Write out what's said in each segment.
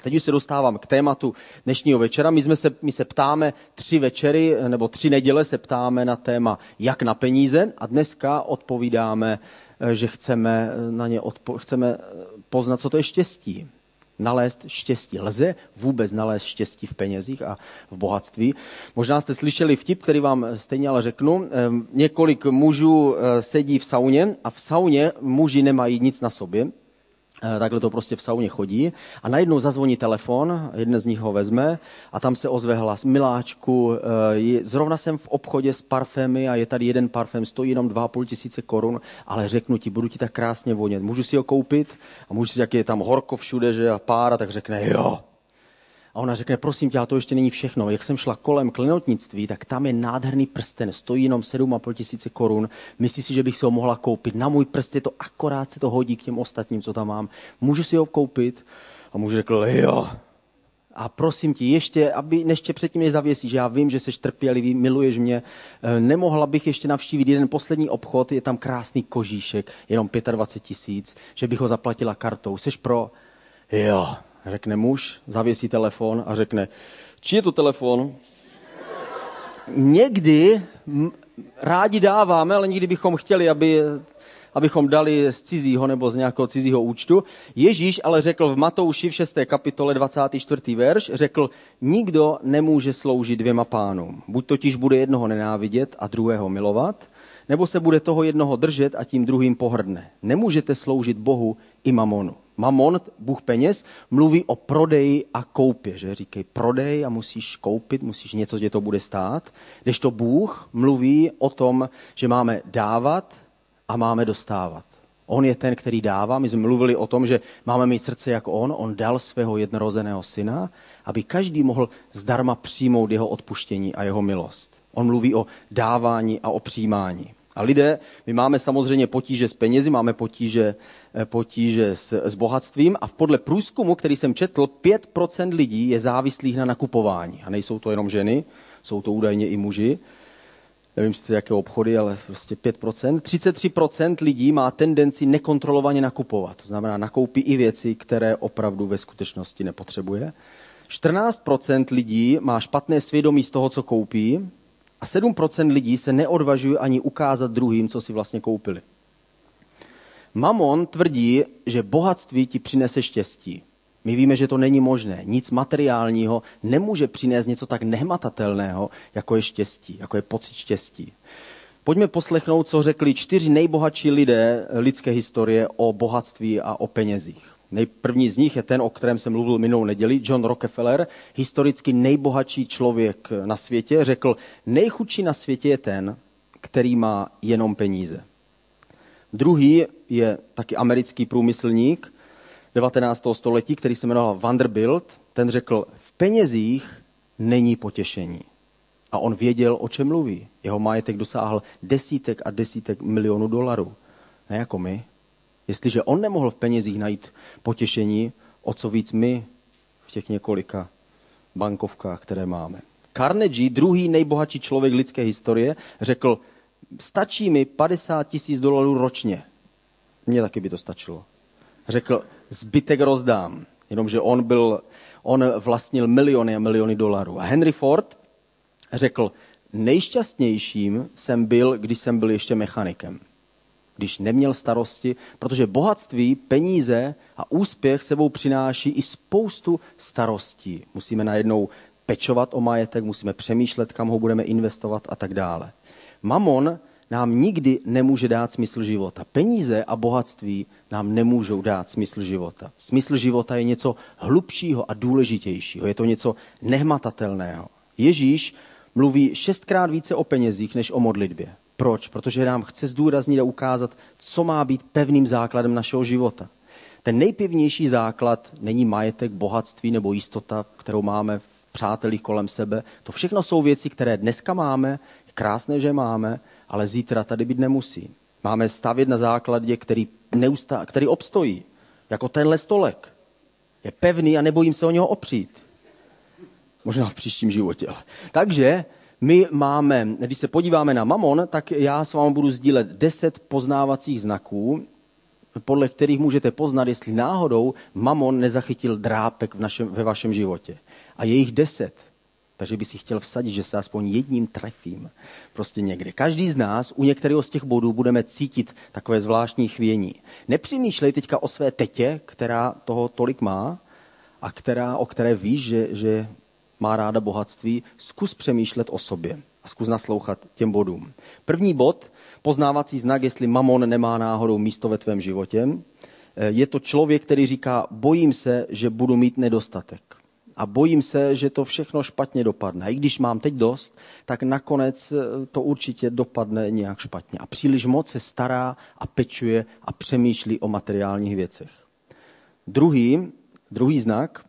A teď už se dostávám k tématu dnešního večera. My, jsme se, my se ptáme tři večery, nebo tři neděle se ptáme na téma jak na peníze a dneska odpovídáme, eh, že chceme na ně odpo- chceme poznat, co to je štěstí nalézt štěstí. Lze vůbec nalézt štěstí v penězích a v bohatství. Možná jste slyšeli vtip, který vám stejně ale řeknu. Ehm, několik mužů eh, sedí v sauně a v sauně muži nemají nic na sobě. Eh, takhle to prostě v sauně chodí. A najednou zazvoní telefon, jeden z nich ho vezme a tam se ozve hlas. Miláčku, eh, zrovna jsem v obchodě s parfémy a je tady jeden parfém, stojí jenom 2,5 tisíce korun, ale řeknu ti, budu ti tak krásně vonět. Můžu si ho koupit? A můžu si, jak je tam horko všude, že a pára, tak řekne jo. A ona řekne, prosím tě, ale to ještě není všechno. Jak jsem šla kolem klenotnictví, tak tam je nádherný prsten, stojí jenom 7,5 tisíce korun. Myslíš si, že bych si ho mohla koupit? Na můj prst je to akorát se to hodí k těm ostatním, co tam mám. Můžu si ho koupit? A muž řekl, jo. A prosím ti, ještě, aby ještě předtím je zavěsí, že já vím, že jsi trpělivý, miluješ mě, eh, nemohla bych ještě navštívit jeden poslední obchod, je tam krásný kožíšek, jenom 25 tisíc, že bych ho zaplatila kartou. Jsi pro? Jo, řekne muž, zavěsí telefon a řekne, či je to telefon? Někdy rádi dáváme, ale nikdy bychom chtěli, aby, abychom dali z cizího nebo z nějakého cizího účtu. Ježíš ale řekl v Matouši v 6. kapitole 24. verš, řekl, nikdo nemůže sloužit dvěma pánům. Buď totiž bude jednoho nenávidět a druhého milovat, nebo se bude toho jednoho držet a tím druhým pohrdne. Nemůžete sloužit Bohu i mamonu. Mamon, Bůh peněz, mluví o prodeji a koupě. Že? Říkej prodej a musíš koupit, musíš něco, kde to bude stát. to Bůh mluví o tom, že máme dávat a máme dostávat. On je ten, který dává. My jsme mluvili o tom, že máme mít srdce jako on. On dal svého jednorozeného syna, aby každý mohl zdarma přijmout jeho odpuštění a jeho milost. On mluví o dávání a o přijímání. A lidé, my máme samozřejmě potíže s penězi, máme potíže, eh, potíže s, s bohatstvím a podle průzkumu, který jsem četl, 5% lidí je závislých na nakupování. A nejsou to jenom ženy, jsou to údajně i muži. Nevím sice jaké obchody, ale prostě 5%. 33% lidí má tendenci nekontrolovaně nakupovat. To znamená, nakoupí i věci, které opravdu ve skutečnosti nepotřebuje. 14% lidí má špatné svědomí z toho, co koupí, a 7% lidí se neodvažuje ani ukázat druhým, co si vlastně koupili. Mamon tvrdí, že bohatství ti přinese štěstí. My víme, že to není možné. Nic materiálního nemůže přinést něco tak nehmatatelného, jako je štěstí, jako je pocit štěstí. Pojďme poslechnout, co řekli čtyři nejbohatší lidé lidské historie o bohatství a o penězích. Nejprvní z nich je ten, o kterém jsem mluvil minulou neděli, John Rockefeller, historicky nejbohatší člověk na světě, řekl, nejchudší na světě je ten, který má jenom peníze. Druhý je taky americký průmyslník 19. století, který se jmenoval Vanderbilt. Ten řekl, v penězích není potěšení. A on věděl, o čem mluví. Jeho majetek dosáhl desítek a desítek milionů dolarů. Ne jako my. Jestliže on nemohl v penězích najít potěšení, o co víc my v těch několika bankovkách, které máme. Carnegie, druhý nejbohatší člověk lidské historie, řekl, stačí mi 50 tisíc dolarů ročně. Mně taky by to stačilo. Řekl, zbytek rozdám. Jenomže on, byl, on vlastnil miliony a miliony dolarů. A Henry Ford řekl, nejšťastnějším jsem byl, když jsem byl ještě mechanikem když neměl starosti, protože bohatství, peníze a úspěch sebou přináší i spoustu starostí. Musíme najednou pečovat o majetek, musíme přemýšlet, kam ho budeme investovat a tak dále. Mamon nám nikdy nemůže dát smysl života. Peníze a bohatství nám nemůžou dát smysl života. Smysl života je něco hlubšího a důležitějšího. Je to něco nehmatatelného. Ježíš mluví šestkrát více o penězích než o modlitbě. Proč? Protože nám chce zdůraznit a ukázat, co má být pevným základem našeho života. Ten nejpevnější základ není majetek, bohatství nebo jistota, kterou máme v přátelích kolem sebe. To všechno jsou věci, které dneska máme, krásné, že máme, ale zítra tady být nemusí. Máme stavět na základě, který, neustá, který obstojí, jako tenhle stolek. Je pevný a nebojím se o něho opřít. Možná v příštím životě. Takže my máme, když se podíváme na mamon, tak já s vámi budu sdílet deset poznávacích znaků, podle kterých můžete poznat, jestli náhodou mamon nezachytil drápek v našem, ve vašem životě. A je jich deset. Takže by si chtěl vsadit, že se aspoň jedním trefím. Prostě někde. Každý z nás u některého z těch bodů budeme cítit takové zvláštní chvění. Nepřemýšlej teďka o své tetě, která toho tolik má a která, o které víš, že, že má ráda bohatství. Zkus přemýšlet o sobě a zkus naslouchat těm bodům. První bod, poznávací znak, jestli mamon nemá náhodou místo ve tvém životě, je to člověk, který říká, bojím se, že budu mít nedostatek a bojím se, že to všechno špatně dopadne. A i když mám teď dost, tak nakonec eh, to určitě dopadne nějak špatně. A příliš moc se stará a pečuje a přemýšlí o materiálních věcech. Druhý, druhý znak,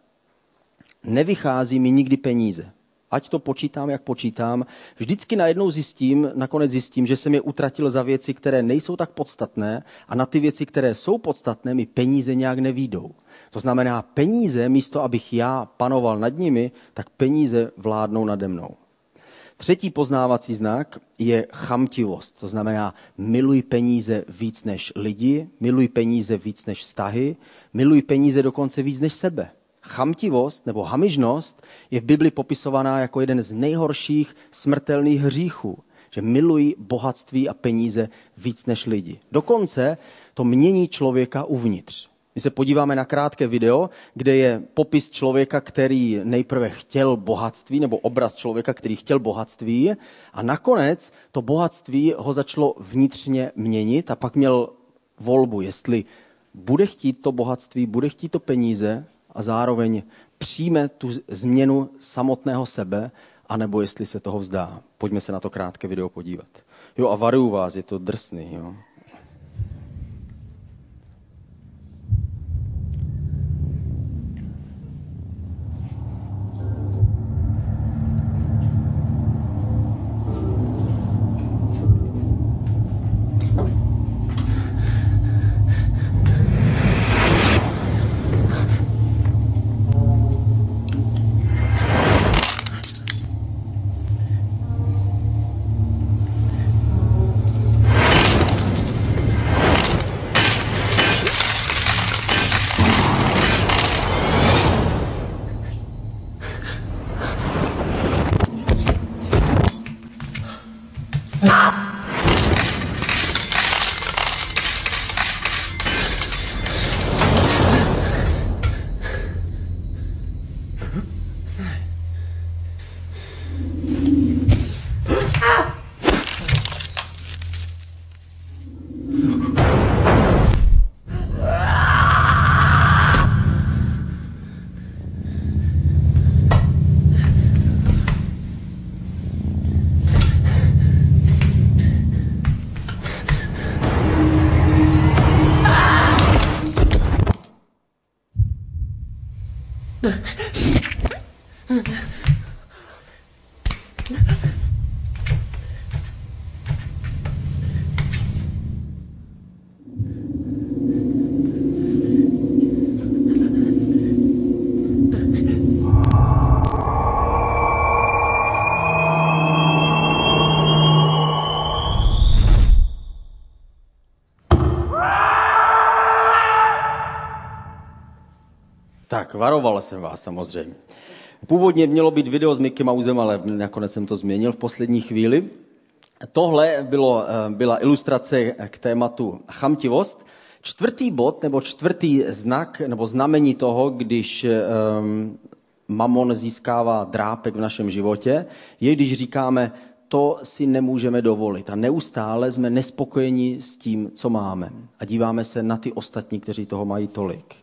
nevychází mi nikdy peníze. Ať to počítám, jak počítám, vždycky najednou zjistím, nakonec zjistím, že jsem je utratil za věci, které nejsou tak podstatné a na ty věci, které jsou podstatné, mi peníze nějak nevídou. To znamená, peníze, místo abych já panoval nad nimi, tak peníze vládnou nade mnou. Třetí poznávací znak je chamtivost. To znamená, miluj peníze víc než lidi, miluj peníze víc než vztahy, miluj peníze dokonce víc než sebe. Chamtivost nebo hamižnost je v Bibli popisovaná jako jeden z nejhorších smrtelných hříchů, že milují bohatství a peníze víc než lidi. Dokonce to mění člověka uvnitř. My se podíváme na krátké video, kde je popis člověka, který nejprve chtěl bohatství, nebo obraz člověka, který chtěl bohatství a nakonec to bohatství ho začalo vnitřně měnit a pak měl volbu, jestli bude chtít to bohatství, bude chtít to peníze a zároveň přijme tu změnu samotného sebe, anebo jestli se toho vzdá. Pojďme se na to krátké video podívat. Jo a varuju vás, je to drsný. Jo. Tak, varoval jsem vás samozřejmě. Původně mělo být video s Mickey Mousem, ale nakonec jsem to změnil v poslední chvíli. Tohle bylo, eh, byla ilustrace k tématu chamtivost. Čtvrtý bod nebo čtvrtý znak nebo znamení toho, když um, mamon získává drápek v našem životě, je, když říkáme, to si nemůžeme dovolit. A neustále jsme nespokojeni s tím, co máme. A díváme se na ty ostatní, kteří toho mají tolik.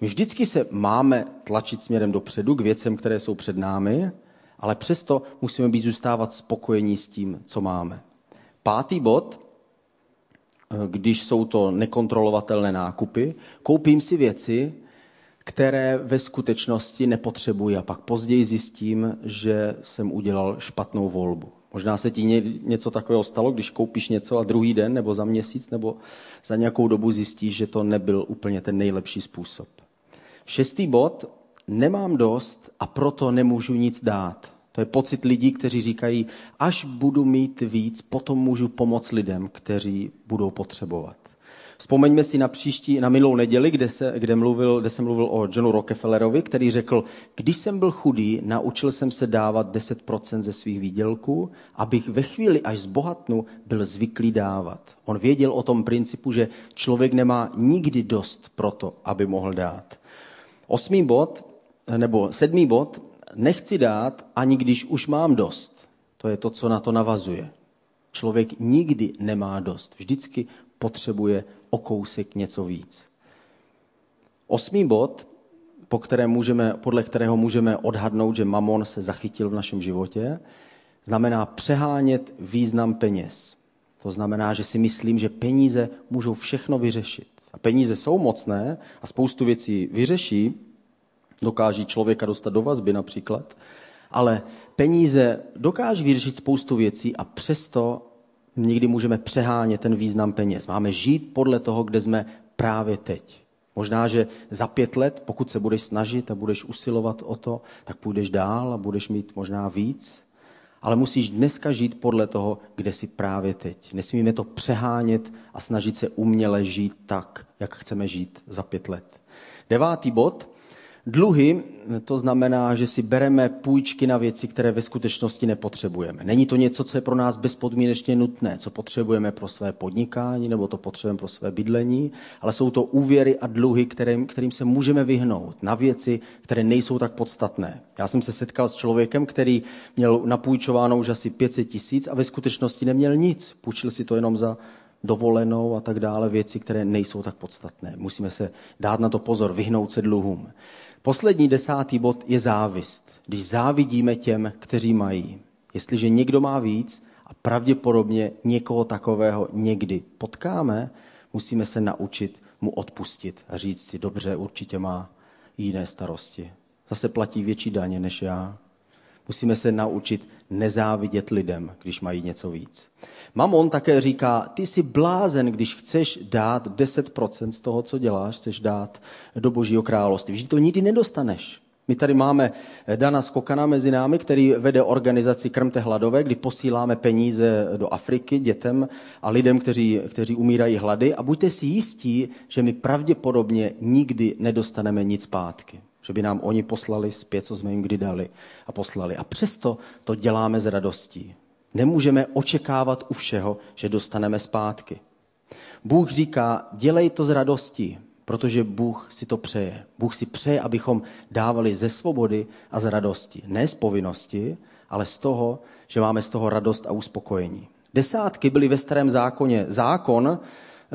My vždycky se máme tlačit směrem dopředu k věcem, které jsou před námi, ale přesto musíme být zůstávat spokojení s tím, co máme. Pátý bod, když jsou to nekontrolovatelné nákupy, koupím si věci, které ve skutečnosti nepotřebuji a pak později zjistím, že jsem udělal špatnou volbu. Možná se ti něco takového stalo, když koupíš něco a druhý den nebo za měsíc nebo za nějakou dobu zjistíš, že to nebyl úplně ten nejlepší způsob. Šestý bod, nemám dost a proto nemůžu nic dát. To je pocit lidí, kteří říkají, až budu mít víc, potom můžu pomoct lidem, kteří budou potřebovat. Vzpomeňme si na příští, na minulou neděli, kde, se, kde, mluvil, kde jsem mluvil o Johnu Rockefellerovi, který řekl, když jsem byl chudý, naučil jsem se dávat 10% ze svých výdělků, abych ve chvíli, až zbohatnu, byl zvyklý dávat. On věděl o tom principu, že člověk nemá nikdy dost pro to, aby mohl dát. Osmý bod, nebo sedmý bod, nechci dát, ani když už mám dost. To je to, co na to navazuje. Člověk nikdy nemá dost. Vždycky potřebuje o kousek něco víc. Osmý bod, po kterém můžeme, podle kterého můžeme odhadnout, že mamon se zachytil v našem životě, znamená přehánět význam peněz. To znamená, že si myslím, že peníze můžou všechno vyřešit. A peníze jsou mocné a spoustu věcí vyřeší, dokáží člověka dostat do vazby například, ale peníze dokáží vyřešit spoustu věcí a přesto někdy můžeme přehánět ten význam peněz. Máme žít podle toho, kde jsme právě teď. Možná, že za pět let, pokud se budeš snažit a budeš usilovat o to, tak půjdeš dál a budeš mít možná víc. Ale musíš dneska žít podle toho, kde jsi právě teď. Nesmíme to přehánět a snažit se uměle žít tak, jak chceme žít za pět let. Devátý bod. Dluhy, to znamená, že si bereme půjčky na věci, které ve skutečnosti nepotřebujeme. Není to něco, co je pro nás bezpodmínečně nutné, co potřebujeme pro své podnikání nebo to potřebujeme pro své bydlení, ale jsou to úvěry a dluhy, kterým, kterým se můžeme vyhnout na věci, které nejsou tak podstatné. Já jsem se setkal s člověkem, který měl napůjčováno už asi 500 tisíc a ve skutečnosti neměl nic. Půjčil si to jenom za dovolenou a tak dále, věci, které nejsou tak podstatné. Musíme se dát na to pozor, vyhnout se dluhům. Poslední desátý bod je závist. Když závidíme těm, kteří mají. Jestliže někdo má víc a pravděpodobně někoho takového někdy potkáme, musíme se naučit mu odpustit a říct si, dobře, určitě má jiné starosti. Zase platí větší daně než já. Musíme se naučit nezávidět lidem, když mají něco víc. Mamon také říká, ty jsi blázen, když chceš dát 10% z toho, co děláš, chceš dát do božího království. Vždyť to nikdy nedostaneš. My tady máme Dana Skokana mezi námi, který vede organizaci Krmte hladové, kdy posíláme peníze do Afriky dětem a lidem, kteří, kteří umírají hlady. A buďte si jistí, že my pravděpodobně nikdy nedostaneme nic zpátky. Že by nám oni poslali zpět, co jsme jim kdy dali a poslali. A přesto to děláme s radostí. Nemůžeme očekávat u všeho, že dostaneme zpátky. Bůh říká, dělej to s radostí, protože Bůh si to přeje. Bůh si přeje, abychom dávali ze svobody a z radosti. Ne z povinnosti, ale z toho, že máme z toho radost a uspokojení. Desátky byly ve starém zákoně zákon,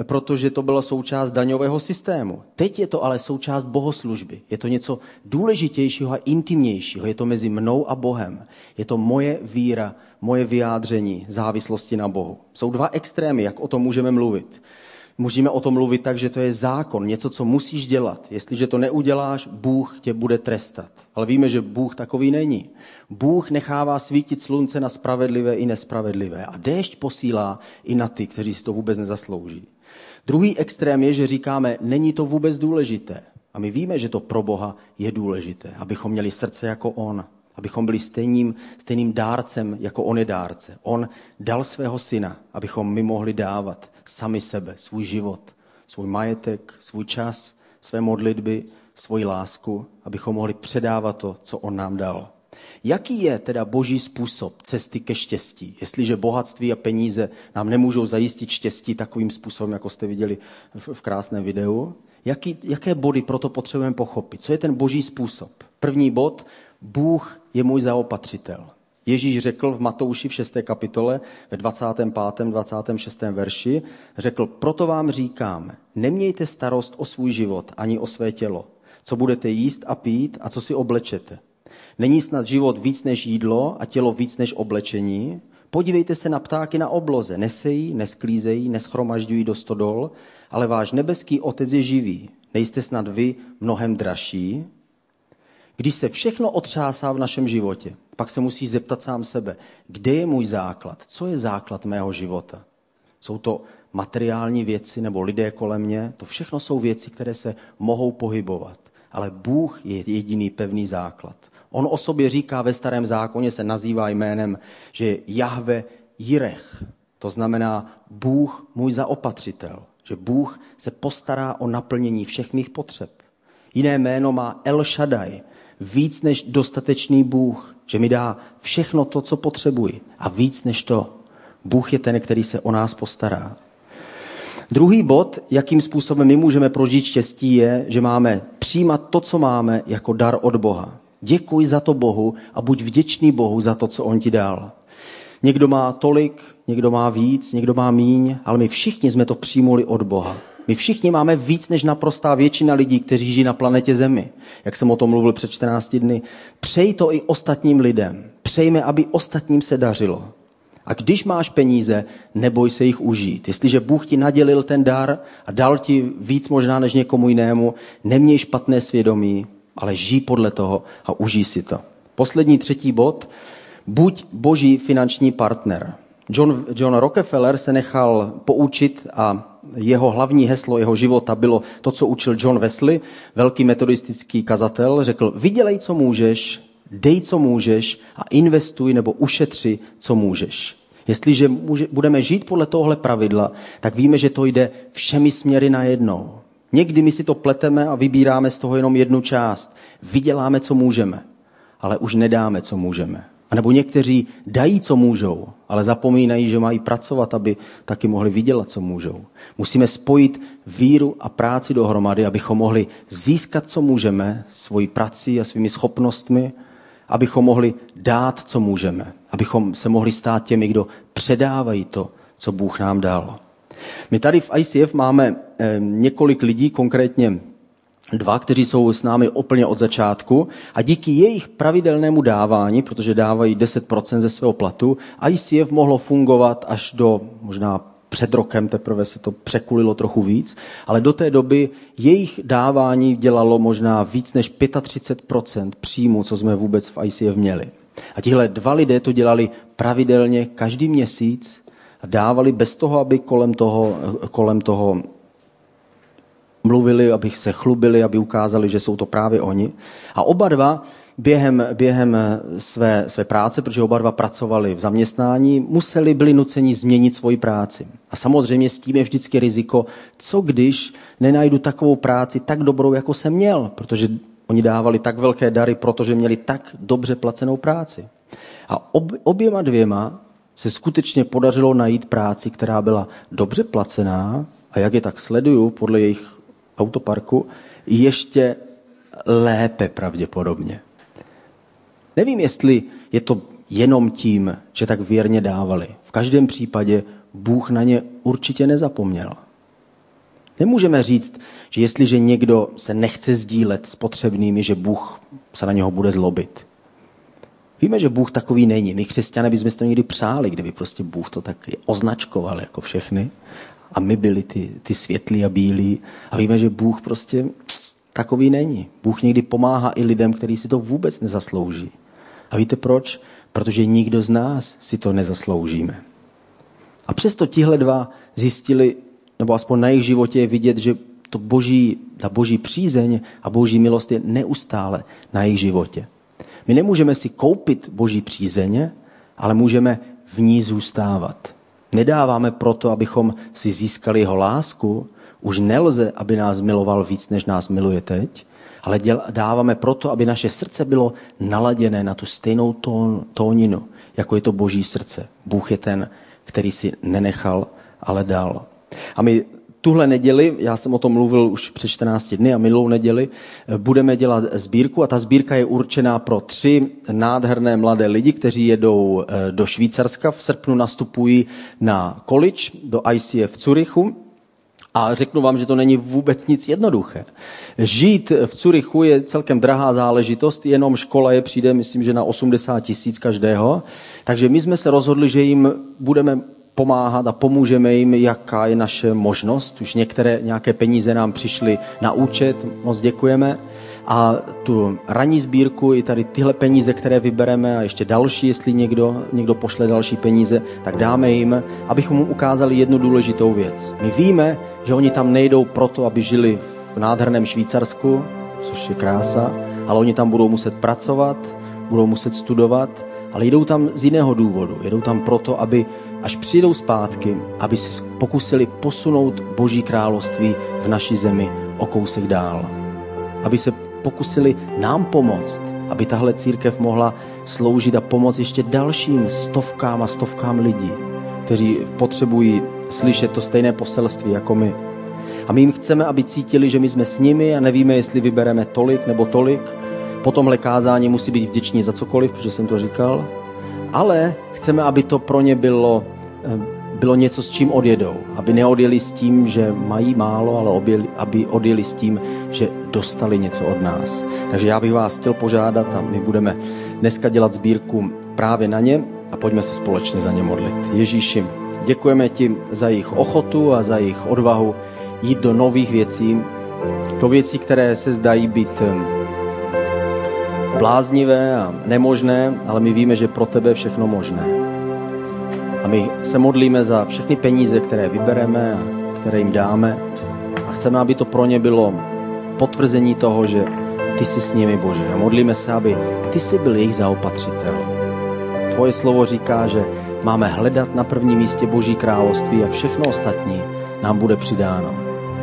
protože to byla součást daňového systému. Teď je to ale součást bohoslužby. Je to něco důležitějšího a intimnějšího. Je to mezi mnou a Bohem. Je to moje víra, moje vyjádření závislosti na Bohu. Jsou dva extrémy, jak o tom můžeme mluvit. Můžeme o tom mluvit tak, že to je zákon, něco, co musíš dělat. Jestliže to neuděláš, Bůh tě bude trestat. Ale víme, že Bůh takový není. Bůh nechává svítit slunce na spravedlivé i nespravedlivé a déšť posílá i na ty, kteří si to vůbec nezaslouží. Druhý extrém je, že říkáme, není to vůbec důležité. A my víme, že to pro Boha je důležité, abychom měli srdce jako On, abychom byli stejným, stejným dárcem, jako On je dárce. On dal svého syna, abychom my mohli dávat sami sebe, svůj život, svůj majetek, svůj čas, své modlitby, svoji lásku, abychom mohli předávat to, co On nám dal. Jaký je teda boží způsob cesty ke štěstí, jestliže bohatství a peníze nám nemůžou zajistit štěstí takovým způsobem, jako jste viděli v, krásném videu? Jaký, jaké body proto potřebujeme pochopit? Co je ten boží způsob? První bod, Bůh je můj zaopatřitel. Ježíš řekl v Matouši v 6. kapitole ve 25. 26. verši, řekl, proto vám říkám, nemějte starost o svůj život ani o své tělo, co budete jíst a pít a co si oblečete. Není snad život víc než jídlo a tělo víc než oblečení? Podívejte se na ptáky na obloze. Nesejí, nesklízejí, neschromažďují do stodol, ale váš nebeský otec je živý. Nejste snad vy mnohem dražší? Když se všechno otřásá v našem životě, pak se musí zeptat sám sebe, kde je můj základ? Co je základ mého života? Jsou to materiální věci nebo lidé kolem mě? To všechno jsou věci, které se mohou pohybovat. Ale Bůh je jediný pevný základ. On o sobě říká ve starém zákoně, se nazývá jménem, že je Jahve Jirech. To znamená Bůh můj zaopatřitel že Bůh se postará o naplnění všech mých potřeb. Jiné jméno má El Shaddai, víc než dostatečný Bůh, že mi dá všechno to, co potřebuji a víc než to. Bůh je ten, který se o nás postará. Druhý bod, jakým způsobem my můžeme prožít štěstí, je, že máme přijímat to, co máme, jako dar od Boha. Děkuj za to Bohu a buď vděčný Bohu za to, co On ti dal. Někdo má tolik, někdo má víc, někdo má míň, ale my všichni jsme to přijmuli od Boha. My všichni máme víc než naprostá většina lidí, kteří žijí na planetě Zemi. Jak jsem o tom mluvil před 14 dny. Přej to i ostatním lidem. Přejme, aby ostatním se dařilo. A když máš peníze, neboj se jich užít. Jestliže Bůh ti nadělil ten dar a dal ti víc možná než někomu jinému, neměj špatné svědomí, ale žij podle toho a užij si to. Poslední třetí bod. Buď boží finanční partner. John, John Rockefeller se nechal poučit a jeho hlavní heslo jeho života bylo to, co učil John Wesley, velký metodistický kazatel, řekl, vydělej, co můžeš, dej, co můžeš a investuj nebo ušetři, co můžeš. Jestliže může, budeme žít podle tohle pravidla, tak víme, že to jde všemi směry najednou. Někdy my si to pleteme a vybíráme z toho jenom jednu část. Vyděláme, co můžeme, ale už nedáme, co můžeme. A nebo někteří dají, co můžou, ale zapomínají, že mají pracovat, aby taky mohli vydělat, co můžou. Musíme spojit víru a práci dohromady, abychom mohli získat, co můžeme, svojí prací a svými schopnostmi, abychom mohli dát, co můžeme, abychom se mohli stát těmi, kdo předávají to, co Bůh nám dal. My tady v ICF máme eh, několik lidí, konkrétně dva, kteří jsou s námi úplně od začátku a díky jejich pravidelnému dávání, protože dávají 10% ze svého platu, ICF mohlo fungovat až do možná před rokem teprve se to překulilo trochu víc, ale do té doby jejich dávání dělalo možná víc než 35% příjmu, co jsme vůbec v ICF měli. A tihle dva lidé to dělali pravidelně každý měsíc a dávali bez toho, aby kolem toho, kolem toho mluvili, aby se chlubili, aby ukázali, že jsou to právě oni. A oba dva během, během své, své práce, protože oba dva pracovali v zaměstnání, museli, byli nuceni změnit svoji práci. A samozřejmě s tím je vždycky riziko, co když nenajdu takovou práci tak dobrou, jako jsem měl, protože oni dávali tak velké dary, protože měli tak dobře placenou práci. A ob, oběma dvěma se skutečně podařilo najít práci, která byla dobře placená a jak je tak sleduju podle jejich autoparku, ještě lépe pravděpodobně. Nevím, jestli je to jenom tím, že tak věrně dávali. V každém případě Bůh na ně určitě nezapomněl. Nemůžeme říct, že jestliže někdo se nechce sdílet s potřebnými, že Bůh se na něho bude zlobit. Víme, že Bůh takový není. My křesťané bychom si to někdy přáli, kdyby prostě Bůh to tak označkoval jako všechny. A my byli ty, ty světlí a bílí. A víme, že Bůh prostě takový není. Bůh někdy pomáhá i lidem, kteří si to vůbec nezaslouží. A víte proč? Protože nikdo z nás si to nezasloužíme. A přesto tihle dva zjistili, nebo aspoň na jejich životě je vidět, že to boží, ta boží přízeň a boží milost je neustále na jejich životě. My nemůžeme si koupit boží přízeň, ale můžeme v ní zůstávat. Nedáváme proto, abychom si získali jeho lásku, už nelze, aby nás miloval víc, než nás miluje teď, ale dáváme proto, aby naše srdce bylo naladěné na tu stejnou tón, tóninu, jako je to boží srdce. Bůh je ten, který si nenechal, ale dal. A my tuhle neděli, já jsem o tom mluvil už před 14 dny a minulou neděli, budeme dělat sbírku a ta sbírka je určená pro tři nádherné mladé lidi, kteří jedou eh, do Švýcarska. V srpnu nastupují na college do ICF v Curychu a řeknu vám, že to není vůbec nic jednoduché. Žít v Curychu je celkem drahá záležitost, jenom škola je přijde, myslím, že na 80 tisíc každého. Takže my jsme se rozhodli, že jim budeme pomáhat a pomůžeme jim, jaká je naše možnost. Už některé nějaké peníze nám přišly na účet, moc děkujeme. A tu ranní sbírku, i tady tyhle peníze, které vybereme a ještě další, jestli někdo, někdo pošle další peníze, tak dáme jim, abychom mu ukázali jednu důležitou věc. My víme, že oni tam nejdou proto, aby žili v nádherném Švýcarsku, což je krása, ale oni tam budou muset pracovat, budou muset studovat, ale jdou tam z jiného důvodu. Jedou tam proto, aby až přijdou zpátky, aby se pokusili posunout Boží království v naší zemi o kousek dál. Aby se pokusili nám pomoct, aby tahle církev mohla sloužit a pomoct ještě dalším stovkám a stovkám lidí, kteří potřebují slyšet to stejné poselství jako my. A my jim chceme, aby cítili, že my jsme s nimi a nevíme, jestli vybereme tolik nebo tolik. Po tomhle kázání musí být vděční za cokoliv, protože jsem to říkal. Ale chceme, aby to pro ně bylo, eh, bylo něco, s čím odjedou. Aby neodjeli s tím, že mají málo, ale objeli, aby odjeli s tím, že dostali něco od nás. Takže já bych vás chtěl požádat a my budeme dneska dělat sbírku právě na ně a pojďme se společně za ně modlit. Ježíši, děkujeme ti za jejich ochotu a za jejich odvahu jít do nových věcí, do věcí, které se zdají být bláznivé a nemožné, ale my víme, že pro tebe je všechno možné. A my se modlíme za všechny peníze, které vybereme a které jim dáme a chceme, aby to pro ně bylo potvrzení toho, že ty jsi s nimi, Bože. A modlíme se, aby ty jsi byl jejich zaopatřitel. Tvoje slovo říká, že máme hledat na prvním místě Boží království a všechno ostatní nám bude přidáno.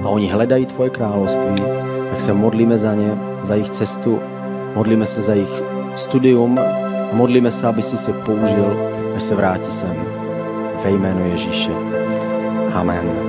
A oni hledají Tvoje království, tak se modlíme za ně, za jejich cestu, modlíme se za jejich studium a modlíme se, aby si se použil, až se vrátí sem. Ve jménu Ježíše. Amen.